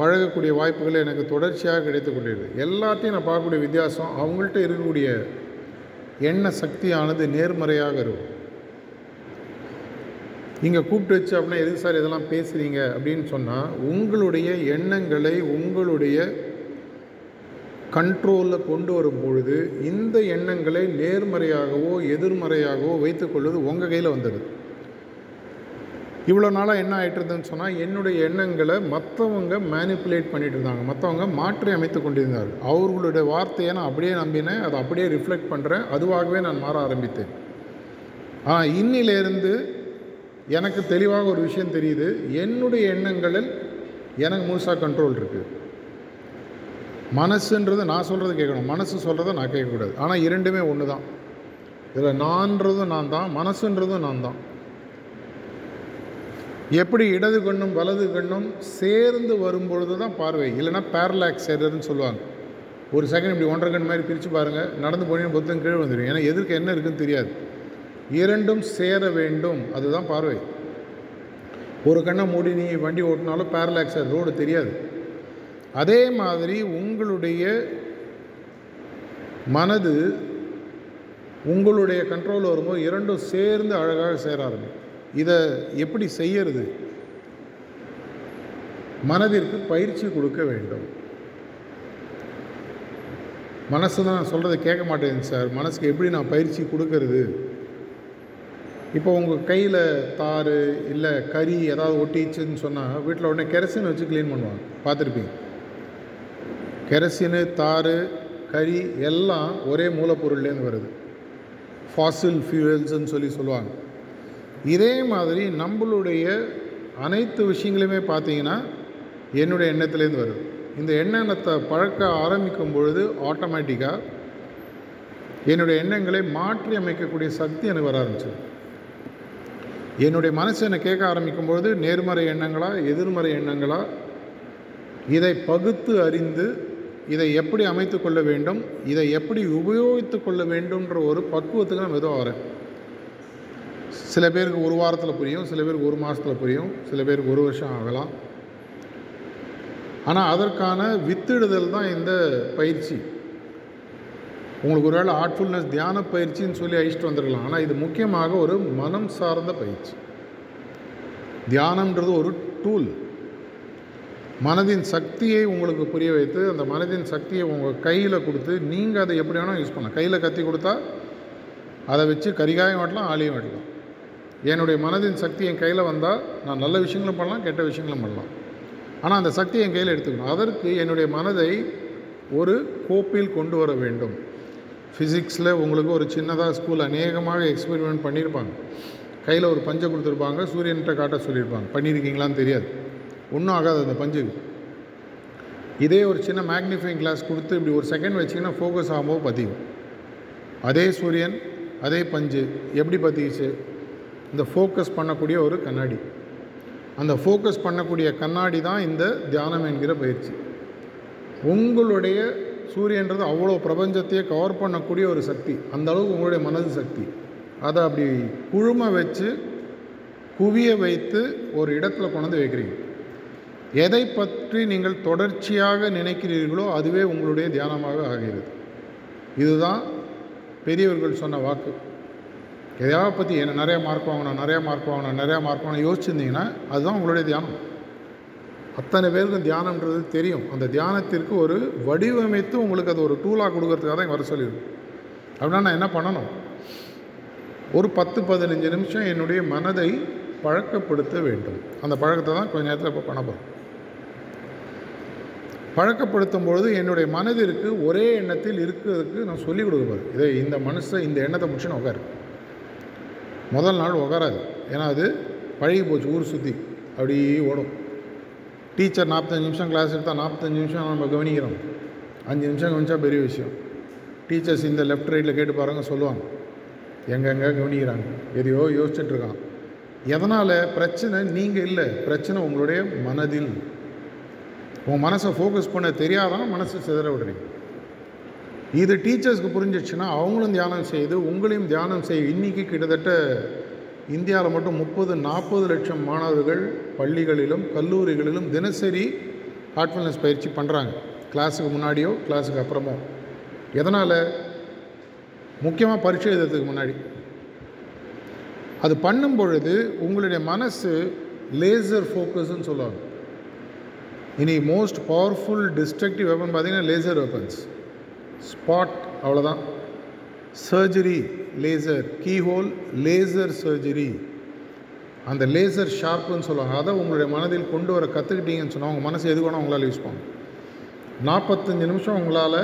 பழகக்கூடிய வாய்ப்புகள் எனக்கு தொடர்ச்சியாக கிடைத்து கொண்டிருக்கு. எல்லாத்தையும் நான் பார்க்கக்கூடிய வித்தியாசம் அவங்கள்ட்ட இருக்கக்கூடிய எண்ண சக்தியானது நேர்மறையாக இருக்கும். நீங்கள் கூப்பிட்டு வச்சு அப்படின்னா எதுக்கு சார் இதெல்லாம் பேசுகிறீங்க அப்படின்னு சொன்னால் உங்களுடைய எண்ணங்களை உங்களுடைய கண்ட்ரோலில் கொண்டு வரும் பொழுது இந்த எண்ணங்களை நேர்மறையாகவோ எதிர்மறையாகவோ வைத்துக்கொள்வது உங்கள் கையில் வந்துடுது. இவ்வளோ நாளாக என்ன ஆகிட்டு இருந்ததுன்னு சொன்னால் என்னுடைய எண்ணங்களை மற்றவங்க மேனிப்புலேட் பண்ணிட்டு இருந்தாங்க. மற்றவங்க மாற்றி அமைத்து கொண்டிருந்தார்கள். அவர்களுடைய வார்த்தையை நான் அப்படியே நம்பினேன். அதை அப்படியே ரிஃப்ளெக்ட் பண்ணுறேன் அதுவாகவே நான் மாற ஆரம்பித்தேன். ஆனால் இன்னிலேருந்து எனக்கு தெளிவாக ஒரு விஷயம் தெரியுது. என்னுடைய எண்ணங்களில் எனக்கு முழுசாக கண்ட்ரோல் இருக்குது மனசுன்றது நான் சொல்கிறது கேட்கணும். மனசு சொல்கிறத நான் கேட்கக்கூடாது. ஆனால் இரண்டுமே ஒன்று தான் இதில் நான்றதும் நான் தான் மனசுன்றதும் நான் தான் எப்படி இடது கண்ணும் வலது கண்ணும் சேர்ந்து வரும்பொழுது தான் பார்வை. இல்லைன்னா பேரலாக்ஸ் எரர்னு சொல்லுவாங்க. ஒரு செகண்ட் இப்படி ஒன்றரை கண் மாதிரி பிரித்து பாருங்கள் நடந்து போனீங்கன்னா பொத்தம் கீழே வந்துடும் ஏன்னா எதிர்க்க என்ன இருக்குன்னு தெரியாது. இரண்டும் சேர வேண்டும். அதுதான் பார்வை. ஒரு கண்ணை மூடி நீ வண்டி ஓட்டினாலும் பேரலாக்ஸ் ரோடு தெரியாது. அதே மாதிரி உங்களுடைய மனது உங்களுடைய கண்ட்ரோல் வரும்போது இரண்டும் சேர்ந்து அழகாக சேர ஆரம்பிக்கும். இதை எப்படி செய்யறது? மனதிற்கு பயிற்சி கொடுக்க வேண்டும். மனசு தான் நான் சொல்கிறத கேட்க மாட்டேங்குது சார். மனசுக்கு எப்படி நான் பயிற்சி கொடுக்கறது? இப்போ உங்கள் கையில் தார் இல்லை கறி ஏதாவது ஒட்டிச்சுன்னு சொன்னால் வீட்டில் உடனே கெரசின் வச்சு க்ளீன் பண்ணுவாங்க. பார்த்துருப்பீங்க. கெரசின் தார் கறி எல்லாம் ஒரே மூலப்பொருள்லேருந்து வருது. ஃபாசில் ஃபியூவல்ஸ்ன்னு சொல்லி சொல்லுவாங்க. இதே மாதிரி நம்மளுடைய அனைத்து விஷயங்களுமே பார்த்தீங்கன்னா என்னுடைய எண்ணத்துலேருந்து வருது. இந்த எண்ணெண்ணத்தை பழக்க ஆரம்பிக்கும் பொழுது ஆட்டோமேட்டிக்காக என்னுடைய எண்ணங்களை மாற்றி அமைக்கக்கூடிய சக்தி எனக்கு வர ஆரம்பிச்சது. என்னுடைய மனசு என்னை கேட்க ஆரம்பிக்கும் பொழுது நேர்மறை எண்ணங்களா எதிர்மறை எண்ணங்களா இதை பகுத்து அறிந்து இதை எப்படி அமைத்து கொள்ள வேண்டும் இதை எப்படி உபயோகித்து கொள்ள வேண்டும்ன்ற ஒரு பக்குவத்துக்கு நான் மெதுவாக வரேன் சில பேருக்கு ஒரு வாரத்தில் புரியும் சில பேருக்கு ஒரு மாதத்தில் புரியும் சில பேருக்கு ஒரு வருஷம் ஆகலாம். ஆனால் அதற்கான வித்திடுதல் தான் இந்த பயிற்சி. உங்களுக்கு ஒருவேளை ஆர்ட்ஃபுல்னஸ் தியான பயிற்சின்னு சொல்லி அழிச்சிட்டு வந்துருக்கலாம் ஆனால் இது முக்கியமாக ஒரு மனம் சார்ந்த பயிற்சி. தியானம்ன்றது ஒரு டூல் மனதின் சக்தியை உங்களுக்கு புரிய வைத்து அந்த மனதின் சக்தியை உங்கள் கையில் கொடுத்து நீங்கள் அதை எப்படி வேணால் யூஸ் பண்ணலாம். கையில் கத்தி கொடுத்தா அதை வச்சு கரிகாயம் வெட்டலாம் ஆளியும் வெட்டலாம் என்னுடைய மனதின் சக்தி என் கையில் வந்தால் நான் நல்ல விஷயங்களும் பண்ணலாம் கெட்ட விஷயங்களும் பண்ணலாம். ஆனால் அந்த சக்தி என் கையில் எடுத்துக்கணும். அதற்கு என்னுடைய மனதை ஒரு கோப்பில் கொண்டு வர வேண்டும். ஃபிசிக்ஸில் உங்களுக்கு ஒரு சின்னதாக ஸ்கூல் அநேகமாக எக்ஸ்பெரிமெண்ட் பண்ணியிருப்பாங்க கையில் ஒரு பஞ்சை கொடுத்துருப்பாங்க சூரியன்கிட்ட காட்ட சொல்லியிருப்பாங்க பண்ணியிருக்கீங்களான்னு தெரியாது. ஒன்றும் ஆகாது அந்த பஞ்சு. இதே ஒரு சின்ன மேக்னிஃபைங் கிளாஸ் கொடுத்து இப்படி ஒரு செகண்ட் வச்சிங்கன்னா ஃபோக்கஸ் ஆகும்போது பதியும். அதே சூரியன் அதே பஞ்சு எப்படி பற்றிச்சு இந்த ஃபோக்கஸ் பண்ணக்கூடிய ஒரு கண்ணாடி. அந்த ஃபோக்கஸ் பண்ணக்கூடிய கண்ணாடி தான் இந்த தியானம் என்கிற பயிற்சி. உங்களுடைய சூரியன்றது அவ்வளோ பிரபஞ்சத்தையே கவர் பண்ணக்கூடிய ஒரு சக்தி. அந்த அளவுக்கு உங்களுடைய மனது சக்தி. அதை அப்படி குழுமை வச்சு குவிய வைத்து ஒரு இடத்துல கொண்டு வைக்கிறீங்க. எதை பற்றி நீங்கள் தொடர்ச்சியாக நினைக்கிறீர்களோ அதுவே உங்களுடைய தியானமாக ஆகிறது. இதுதான் பெரியவர்கள் சொன்ன வாக்கு. எதையாவது பற்றி என்ன நிறைய மார்க் வாங்கணும் நிறைய மார்க் வாங்கணும் நிறையா மார்க் வாங்கணும் யோசிச்சிருந்தீங்கன்னா அதுதான் உங்களுடைய தியானம். அத்தனை பேருக்கும் தியானம்ன்றது தெரியும். அந்த தியானத்திற்கு ஒரு வடிவமைத்து உங்களுக்கு அது ஒரு டூலாக கொடுக்கறதுக்காக தான் வர சொல்லியிருக்கு. அப்படின்னா நான் என்ன பண்ணணும்? ஒரு பத்து பதினஞ்சு நிமிஷம் என்னுடைய மனதை பழக்கப்படுத்த வேண்டும். அந்த பழக்கத்தை தான் கொஞ்ச நேரத்தில் இப்போ பண்ண போகிறோம் பழக்கப்படுத்தும் பொழுது என்னுடைய மனதிற்கு ஒரே எண்ணத்தில் இருக்கிறதுக்கு நான் சொல்லிக் கொடுக்க போகிறேன் இதை இந்த மனசை இந்த எண்ணத்தை முடிச்சுன்னு உட்காரு. முதல் நாள் உகராது ஏன்னா அது பழகி போச்சு ஊர் சுற்றி அப்படியே ஓடும். டீச்சர் நாற்பத்தஞ்சு நிமிஷம் கிளாஸ் எடுத்தால் நாற்பத்தஞ்சு நிமிஷம் நம்ம கவனிக்கிறோம். அஞ்சு நிமிஷம் கவனிச்சா பெரிய விஷயம். டீச்சர்ஸ் இந்த லெஃப்ட் ரைட்டில் கேட்டு பாருங்க சொல்லுவாங்க. எங்கெங்கே கவனிக்கிறாங்க? எதையோ யோசிச்சுட்ருக்கான் எதனால்? பிரச்சனை நீங்கள் இல்லை. பிரச்சனை உங்களுடைய மனதில். உன் மனசை ஃபோக்கஸ் பண்ண தெரியாதான் மனசை சிதற விடுறீங்க. இது டீச்சர்ஸ்க்கு புரிஞ்சிச்சுன்னா அவங்களும் தியானம் செய்து உங்களையும் தியானம் செய்ய இன்றைக்கி கிட்டத்தட்ட இந்தியாவில் மட்டும் முப்பது நாற்பது லட்சம் மாணவர்கள் பள்ளிகளிலும் கல்லூரிகளிலும் தினசரி ஹார்ட்ஃபுல்னஸ் பயிற்சி பண்ணுறாங்க கிளாஸுக்கு முன்னாடியோ கிளாஸுக்கு அப்புறமோ. எதனால்? முக்கியமாக பரீட்சை எழுதுறதுக்கு முன்னாடி. அது பண்ணும் பொழுது உங்களுடைய மனசு லேசர் ஃபோக்கஸ்ன்னு சொல்லுவாங்க. இனி மோஸ்ட் பவர்ஃபுல் டிஸ்ட்ரக்டிவ் வெப்பன் பார்த்தீங்கன்னா லேசர் வெப்பன்ஸ் ஸ்பாட் அவ்வளோதான் surgery laser keyhole laser surgery. அந்த லேசர் ஷார்ப்புன்னு சொல்லுவாங்க. அதை உங்களுடைய மனதில் கொண்டு வர கற்றுக்கிட்டீங்கன்னு சொன்னால் உங்கள் மனசு எது வேணால் உங்களால் யூஸ் பண்ணும் நாற்பத்தஞ்சு நிமிஷம் உங்களால்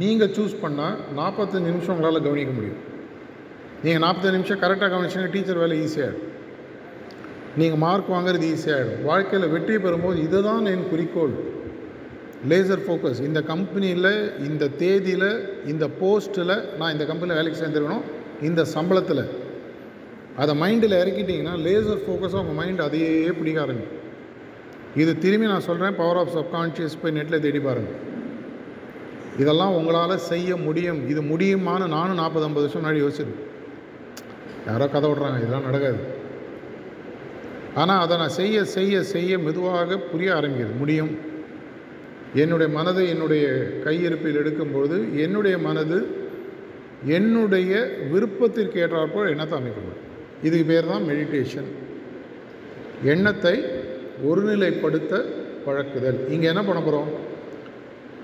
நீங்கள் சூஸ் பண்ணால் நாற்பத்தஞ்சு நிமிஷம் உங்களால் கவனிக்க முடியும். நீங்கள் நாற்பத்தஞ்சு நிமிஷம் கரெக்டாக கவனிச்சிங்கன்னா டீச்சர் வேலை ஈஸியாகிடும் நீங்கள் மார்க் வாங்குறது ஈஸியாகிடும் வாழ்க்கையில் வெற்றி பெறும்போது இதுதான் என் குறிக்கோள். லேசர் ஃபோக்கஸ் இந்த கம்பெனியில் இந்த தேதியில் இந்த போஸ்ட்டில் நான் இந்த கம்பெனியில் வேலைக்கு சேர்ந்துருக்கணும். இந்த சம்பளத்தில். அதை மைண்டில் இறக்கிட்டிங்கன்னா லேசர் ஃபோக்கஸாக உங்கள் மைண்ட் அதையே பிடிக்க ஆரம்பிக்கும். இது திரும்பி நான் சொல்கிறேன் பவர் ஆஃப் சப்கான்ஷியஸ் போய் நெட்டில் தேடி பாருங்கள் இதெல்லாம் உங்களால் செய்ய முடியும். இது முடியுமான்னு நானும் நாற்பது ஐம்பது வருஷம் முன்னாடி யோசிச்சிருக்கேன் யாரோ கதை விட்றாங்க இதெல்லாம் நடக்காது. ஆனால் அதை நான் செய்ய செய்ய செய்ய மெதுவாக புரிய ஆரம்பிக்கிறது முடியும். என்னுடைய மனதை என்னுடைய கையிருப்பில் எடுக்கும்பொழுது என்னுடைய மனது என்னுடைய விருப்பத்திற்கு ஏற்றாற்போல் எண்ணத்தை அமைக்கணும் இதுக்கு பேர் தான் மெடிடேஷன் எண்ணத்தை ஒருநிலைப்படுத்த பழக்குதல். இங்கே என்ன பண்ண போகிறோம்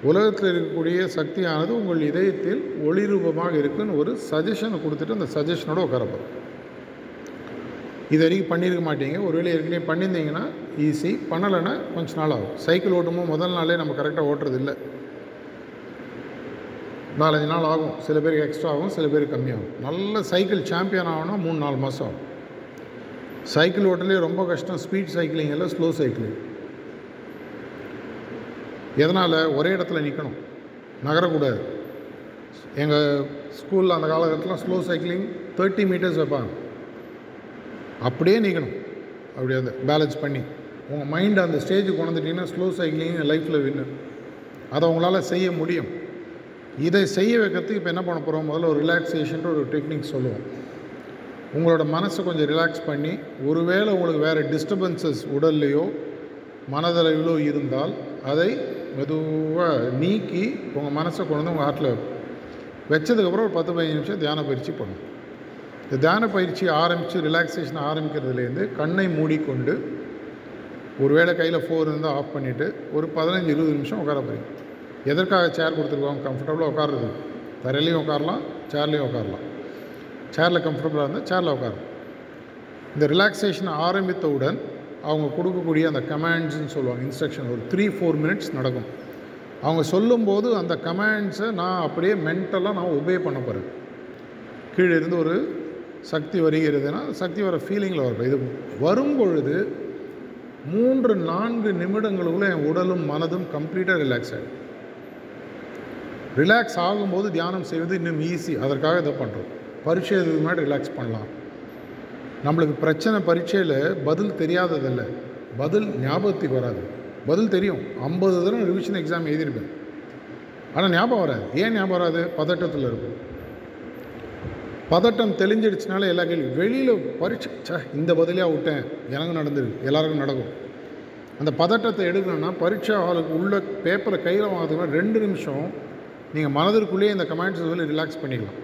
உலகத்தில் இருக்கக்கூடிய சக்தியானது உங்கள் இதயத்தில் ஒளிரூபமாக இருக்குன்னு ஒரு சஜஷனை கொடுத்துட்டு அந்த சஜஷனோட உட்காரப்போம் இது வரைக்கும் பண்ணியிருக்க மாட்டீங்க. ஒருவேளை ஏற்கனவே பண்ணியிருந்தீங்கன்னா ஈஸி பண்ணலைன்னா கொஞ்ச நாள் ஆகும். சைக்கிள் ஓட்டும்போது முதல் நாளே நம்ம கரெக்டாக ஓட்டுறது இல்லை நாலஞ்சு நாள் ஆகும். சில பேருக்கு எக்ஸ்ட்ரா ஆகும் சில பேருக்கு கம்மியாகும். நல்ல சைக்கிள் சாம்பியன் ஆகணும்னா மூணு நாலு மாதம் ஆகும். சைக்கிள் ஓட்டலே ரொம்ப கஷ்டம். ஸ்பீட் சைக்கிளிங் இல்லை ஸ்லோ சைக்கிளிங் எதனால்? ஒரே இடத்துல நிற்கணும் நகரக்கூடாது. எங்கள் ஸ்கூலில் அந்த காலகட்டத்தில் ஸ்லோ சைக்கிளிங் தேர்ட்டி மீட்டர்ஸ் வைப்பாங்க. அப்படியே நிற்கணும் அப்படியே பேலன்ஸ் பண்ணி. உங்கள் மைண்ட் அந்த ஸ்டேஜுக்கு கொண்டுட்டீங்கன்னா ஸ்லோ சைக்கிளிங் லைஃப்பில் வின்னு அதை உங்களால் செய்ய முடியும். இதை செய்ய வைக்கிறதுக்கு இப்போ என்ன பண்ண போகிறோம் முதல்ல ஒரு ரிலாக்ஸேஷன்ற ஒரு டெக்னிக் சொல்லுவோம். உங்களோட மனசை கொஞ்சம் ரிலாக்ஸ் பண்ணி ஒருவேளை உங்களுக்கு வேறு டிஸ்டர்பன்சஸ் உடல்லையோ மனதளவிலோ இருந்தால் அதை மெதுவாக நீக்கி உங்கள் மனசை கொண்டு வந்து உங்கள் ஹார்ட்டில் வச்சதுக்கப்புறம் ஒரு பத்து பதினஞ்சு நிமிஷம் தியான பயிற்சி பண்ணும் இந்த தியான பயிற்சி ஆரம்பித்து ரிலாக்ஸேஷன் ஆரம்பிக்கிறதுலேருந்து கண்ணை மூடிக்கொண்டு ஒருவேளை கையில் ஃபோன் இருந்தால் ஆஃப் பண்ணிவிட்டு ஒரு பதினஞ்சு இருபது நிமிஷம் உட்கார போகிறீங்க எதற்காக சேர் கொடுத்துருக்கோம்? கம்ஃபர்டபுளாக உட்காருறது. தரையிலையும் உட்காரலாம் சேர்லேயும் உட்காரலாம். சேரில் கம்ஃபர்டபுளாக இருந்தால் சேரில் உட்காரு இந்த ரிலாக்ஸேஷன் ஆரம்பித்தவுடன் அவங்க கொடுக்கக்கூடிய அந்த கமாண்ட்ஸ்னு சொல்லுவாங்க இன்ஸ்ட்ரக்ஷன் ஒரு த்ரீ ஃபோர் மினிட்ஸ் நடக்கும். அவங்க சொல்லும்போது அந்த கமாண்ட்ஸை நான் அப்படியே மென்டலாக நான் ஒபே பண்ண போகிறேன் கீழே இருந்து ஒரு சக்தி வருகிறதுனா சக்தி வர ஃபீலிங்கில் வரும். இது வரும் பொழுது மூன்று நான்கு நிமிடங்களுக்குள்ள என் உடலும் மனதும் கம்ப்ளீட்டாக ரிலாக்ஸ் ஆகிடும் ரிலாக்ஸ் ஆகும்போது தியானம் செய்வது இன்னும் ஈஸி அதற்காக இதை பண்ணுறோம் பரீட்சை இதுக்கு முன்னாடி ரிலாக்ஸ் பண்ணலாம். நம்மளுக்கு பிரச்சனை பரீட்சையில் பதில் தெரியாததில்ல. பதில் ஞாபகத்துக்கு வராது. பதில் தெரியும். ஐம்பது தடவை ரிவிஷன் எக்ஸாம் எழுதியிருப்பேன். ஆனால் ஞாபகம் வராது. ஏன் ஞாபகம் வராது? பதட்டத்தில் இருக்கும். பதட்டம் தெளிஞ்சிடுச்சுனால எல்லா கேள்வி வெளியில் பரீட்சை சே இந்த பதிலாக விட்டேன். எனக்கு நடந்துருக்கு எல்லாருக்கும் நடக்கும். அந்த பதட்டத்தை எடுக்கணும்னா பரீட்சா ஹாலுக்கு உள்ள பேப்பரை கையில் வாங்கிறதுக்கு ரெண்டு நிமிஷம் நீங்கள் மனதிற்குள்ளேயே இந்த கமெண்ட்ஸ் சொல்லி ரிலாக்ஸ் பண்ணிக்கலாம்.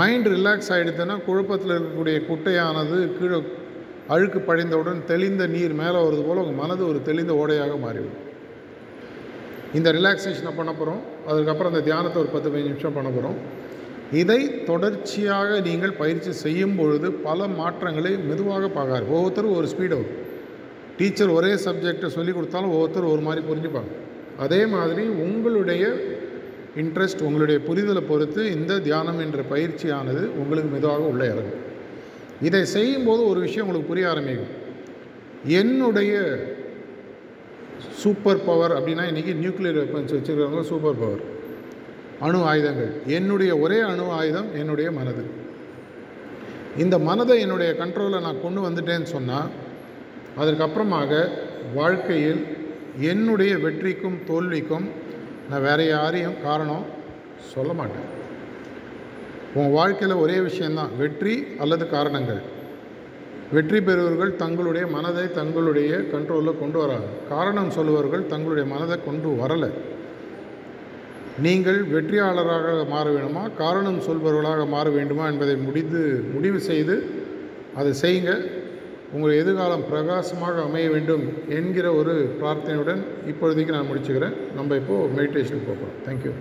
மைண்ட் ரிலாக்ஸ் ஆகிடுதுன்னா குழப்பத்தில் இருக்கக்கூடிய குட்டையானது கீழே அழுக்கு பழிந்தவுடன் தெளிந்த நீர் மேலே வருது போல் உங்கள் மனது ஒரு தெளிந்த ஓடையாக மாறிவிடும். இந்த ரிலாக்ஸேஷனை பண்ண போகிறோம் அதுக்கப்புறம் அந்த தியானத்தை ஒரு பத்து பதினஞ்சு நிமிஷம் பண்ண போகிறோம் இதை தொடர்ச்சியாக நீங்கள் பயிற்சி செய்யும் பொழுது பல மாற்றங்களை மெதுவாக பார்க்காரு ஒவ்வொருத்தரும் ஒரு ஸ்பீடு வரும் டீச்சர் ஒரே சப்ஜெக்டை சொல்லி கொடுத்தாலும் ஒவ்வொருத்தரும் ஒரு மாதிரி புரிஞ்சுப்பாங்க. அதே மாதிரி உங்களுடைய இன்ட்ரெஸ்ட் உங்களுடைய புரிதலை பொறுத்து இந்த தியானம் என்ற பயிற்சியானது உங்களுக்கு மெதுவாக உள்ளே இறங்கும். இதை செய்யும்போது ஒரு விஷயம் உங்களுக்கு புரிய ஆரம்பிக்கும். என்னுடைய சூப்பர் பவர் அப்படின்னா இன்றைக்கி நியூக்ளியர் வெப்பன்ஸ் வச்சுருக்கிறவங்க சூப்பர் பவர் அணு ஆயுதங்கள். என்னுடைய ஒரே அணு ஆயுதம் என்னுடைய மனது. இந்த மனதை என்னுடைய கண்ட்ரோலில் நான் கொண்டு வந்துட்டேன்னு சொன்னால் அதற்கப்புறமாக வாழ்க்கையில் என்னுடைய வெற்றிக்கும் தோல்விக்கும் நான் வேறு யாரையும் காரணம் சொல்ல மாட்டேன். உன் வாழ்க்கையில் ஒரே விஷயந்தான் வெற்றி அல்லது காரணங்கள். வெற்றி பெறுவர்கள் தங்களுடைய மனதை தங்களுடைய கண்ட்ரோலில் கொண்டு வராங்க. காரணம் சொல்லுவவர்கள் தங்களுடைய மனதை கொண்டு வரலை. நீங்கள் வெற்றியாளராக மாற வேண்டுமா? காரணம் சொல்பவர்களாக மாற வேண்டுமா? என்பதை முடிந்து முடிவு செய்து அதை செய்யுங்க. உங்கள் எதிர்காலம் பிரகாசமாக அமைய வேண்டும் என்கிற ஒரு பிரார்த்தனையுடன் இப்பொழுதைக்கு நான் முடிச்சுக்கிறேன். நம்ம இப்போது மெடிடேஷனுக்கு போகிறோம் தேங்க்யூ